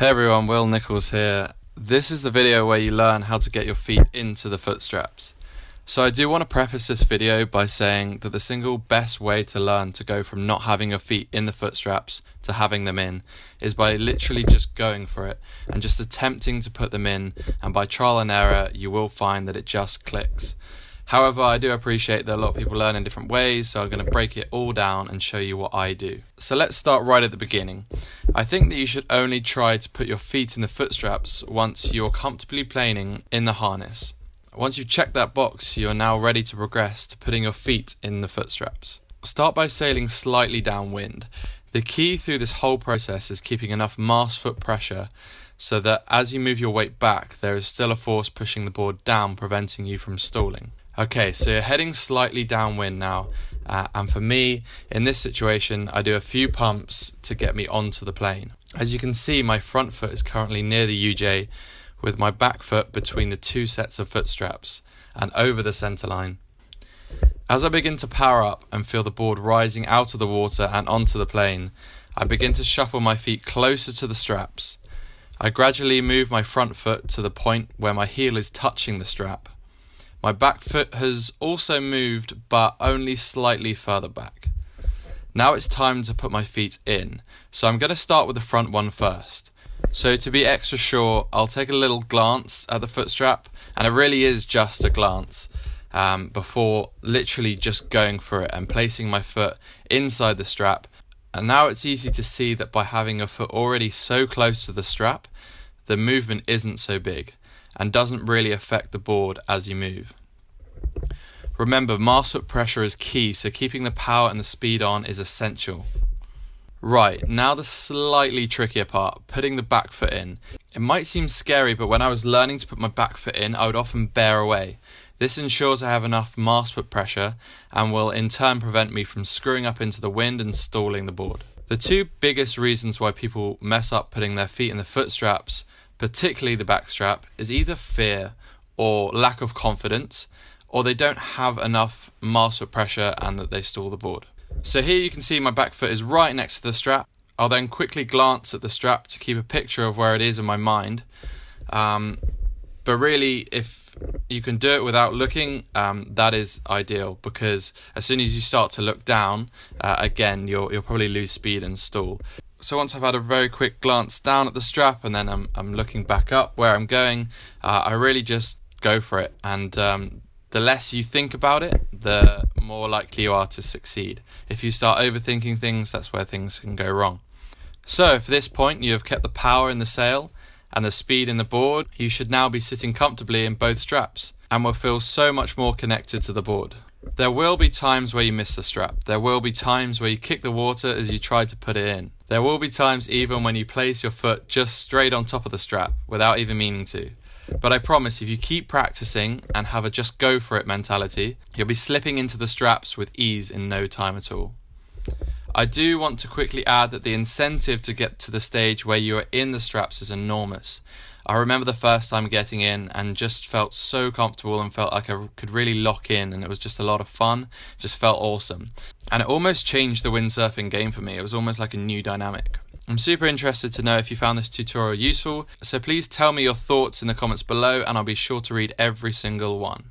Hey everyone, Will Nichols here. This is the video where you learn how to get your feet into the foot straps. So I do want to preface this video by saying that the single best way to learn to go from not having your feet in the foot straps to having them in is by literally just going for it and just attempting to put them in and by trial and error you will find that it just clicks. However, I do appreciate that a lot of people learn in different ways, so I'm going to break it all down and show you what I do. So let's start right at the beginning. I think that you should only try to put your feet in the footstraps once you're comfortably planing in the harness. Once you've checked that box, you are now ready to progress to putting your feet in the footstraps. Start by sailing slightly downwind. The key through this whole process is keeping enough mast foot pressure so that as you move your weight back, there is still a force pushing the board down, preventing you from stalling. Okay, so you're heading slightly downwind now, uh, and for me, in this situation, I do a few pumps to get me onto the plane. As you can see, my front foot is currently near the UJ, with my back foot between the two sets of foot straps and over the centre line. As I begin to power up and feel the board rising out of the water and onto the plane, I begin to shuffle my feet closer to the straps. I gradually move my front foot to the point where my heel is touching the strap. My back foot has also moved, but only slightly further back. Now it's time to put my feet in, so I'm going to start with the front one first. So to be extra sure, I'll take a little glance at the foot strap, and it really is just a glance, um, before literally just going for it and placing my foot inside the strap. And now it's easy to see that by having a foot already so close to the strap, the movement isn't so big and doesn't really affect the board as you move. Remember, mast foot pressure is key, so keeping the power and the speed on is essential. Right, now the slightly trickier part, putting the back foot in. It might seem scary, but when I was learning to put my back foot in, I would often bear away. This ensures I have enough mast foot pressure and will in turn prevent me from screwing up into the wind and stalling the board. The two biggest reasons why people mess up putting their feet in the foot straps particularly the backstrap, is either fear or lack of confidence, or they don't have enough mast foot pressure and that they stall the board. So here you can see my back foot is right next to the strap. I'll then quickly glance at the strap to keep a picture of where it is in my mind. Um, but really, if you can do it without looking, um, that is ideal because as soon as you start to look down, uh, again, you'll, you'll probably lose speed and stall so once I've had a very quick glance down at the strap and then I'm, I'm looking back up where I'm going, uh, I really just go for it. And um, the less you think about it, the more likely you are to succeed. If you start overthinking things, that's where things can go wrong. So, for this point, you have kept the power in the sail and the speed in the board. You should now be sitting comfortably in both straps and will feel so much more connected to the board. There will be times where you miss the strap. There will be times where you kick the water as you try to put it in. There will be times even when you place your foot just straight on top of the strap without even meaning to. But I promise if you keep practicing and have a just go for it mentality, you'll be slipping into the straps with ease in no time at all. I do want to quickly add that the incentive to get to the stage where you are in the straps is enormous. I remember the first time getting in and just felt so comfortable and felt like I could really lock in, and it was just a lot of fun. Just felt awesome. And it almost changed the windsurfing game for me. It was almost like a new dynamic. I'm super interested to know if you found this tutorial useful, so please tell me your thoughts in the comments below and I'll be sure to read every single one.